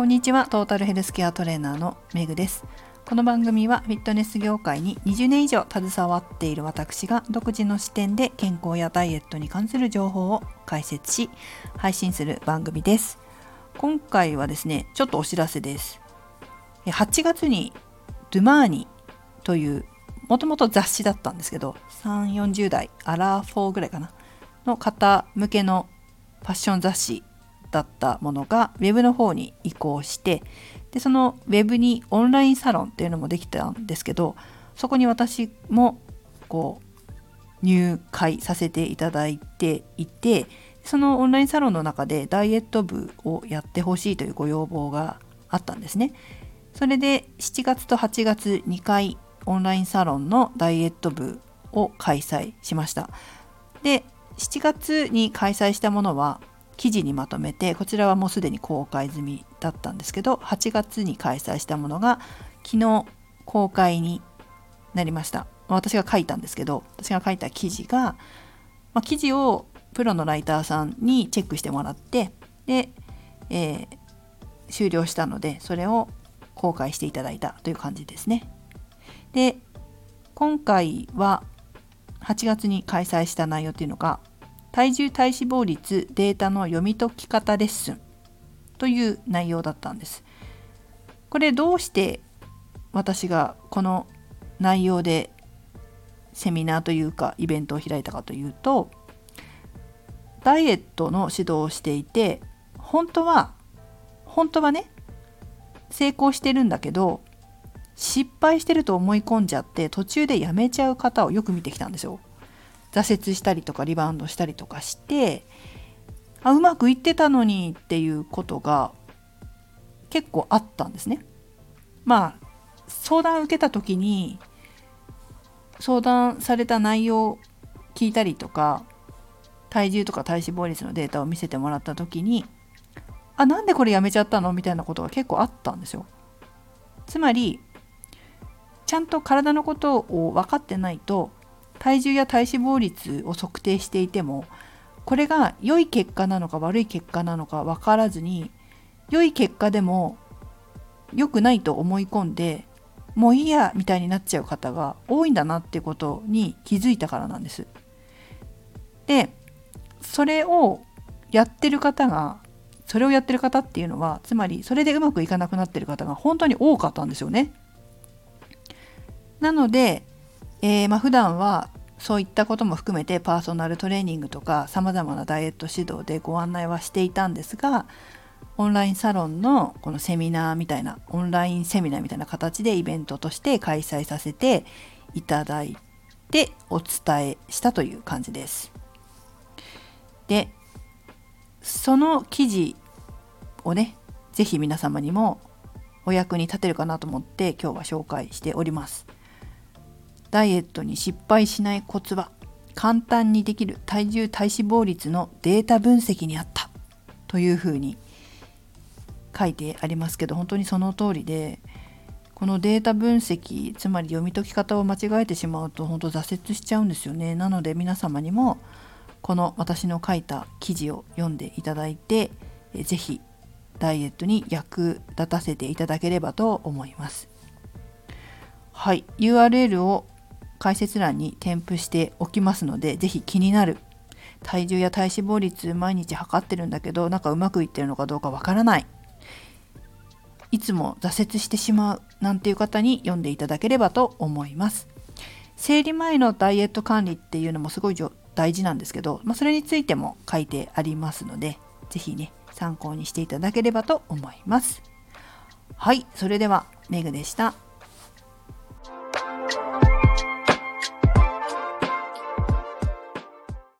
こんにちは。トータルヘルスケアトレーナーのメグです。この番組はフィットネス業界に20年以上携わっている私が独自の視点で健康やダイエットに関する情報を解説し配信する番組です。今回はですねちょっとお知らせです。8月にドゥマーニというもともと雑誌だったんですけど3 4 0代アラー4ぐらいかなの方向けのファッション雑誌だったものが Web の方に移行してでその Web にオンラインサロンっていうのもできたんですけどそこに私もこう入会させていただいていてそのオンラインサロンの中でダイエット部をやってほしいというご要望があったんですね。それで7月と8月2回オンラインサロンのダイエット部を開催しました。で7月に開催したものは記事にまとめてこちらはもうすでに公開済みだったんですけど8月に開催したものが昨日公開になりました。私が書いたんですけど私が書いた記事が、まあ、記事をプロのライターさんにチェックしてもらってで、えー、終了したのでそれを公開していただいたという感じですね。で今回は8月に開催した内容っていうのが体重体脂肪率データの読み解き方レッスンという内容だったんです。これどうして私がこの内容でセミナーというかイベントを開いたかというとダイエットの指導をしていて本当は本当はね成功してるんだけど失敗してると思い込んじゃって途中でやめちゃう方をよく見てきたんですよ。挫折したりとかリバウンドしたりとかしてあうまくいってたのにっていうことが結構あったんですね。まあ相談受けた時に相談された内容を聞いたりとか体重とか体脂肪率のデータを見せてもらった時にあなんでこれやめちゃったのみたいなことが結構あったんですよ。つまりちゃんと体のことを分かってないと体重や体脂肪率を測定していてもこれが良い結果なのか悪い結果なのか分からずに良い結果でも良くないと思い込んでもういいやみたいになっちゃう方が多いんだなってことに気づいたからなんです。でそれをやってる方がそれをやってる方っていうのはつまりそれでうまくいかなくなってる方が本当に多かったんですよね。なのでえー、まあ、普段はそういったことも含めてパーソナルトレーニングとかさまざまなダイエット指導でご案内はしていたんですがオンラインサロンのこのセミナーみたいなオンラインセミナーみたいな形でイベントとして開催させていただいてお伝えしたという感じです。でその記事をね是非皆様にもお役に立てるかなと思って今日は紹介しております。ダイエットに失敗しないコツは簡単にできる体重体脂肪率のデータ分析にあった。というふうに書いてありますけど本当にその通りでこのデータ分析つまり読み解き方を間違えてしまうと本当挫折しちゃうんですよね。なので皆様にもこの私の書いた記事を読んでいただいて是非ダイエットに役立たせていただければと思います。はい URL を解説欄に添付しておきますので是非気になる体重や体脂肪率毎日測ってるんだけどなんかうまくいってるのかどうかわからない。いつも挫折してしまうなんていう方に読んでいただければと思います。生理前のダイエット管理っていうのもすごい大事なんですけど、まあ、それについても書いてありますので是非ね参考にしていただければと思います。はいそれではメグでした。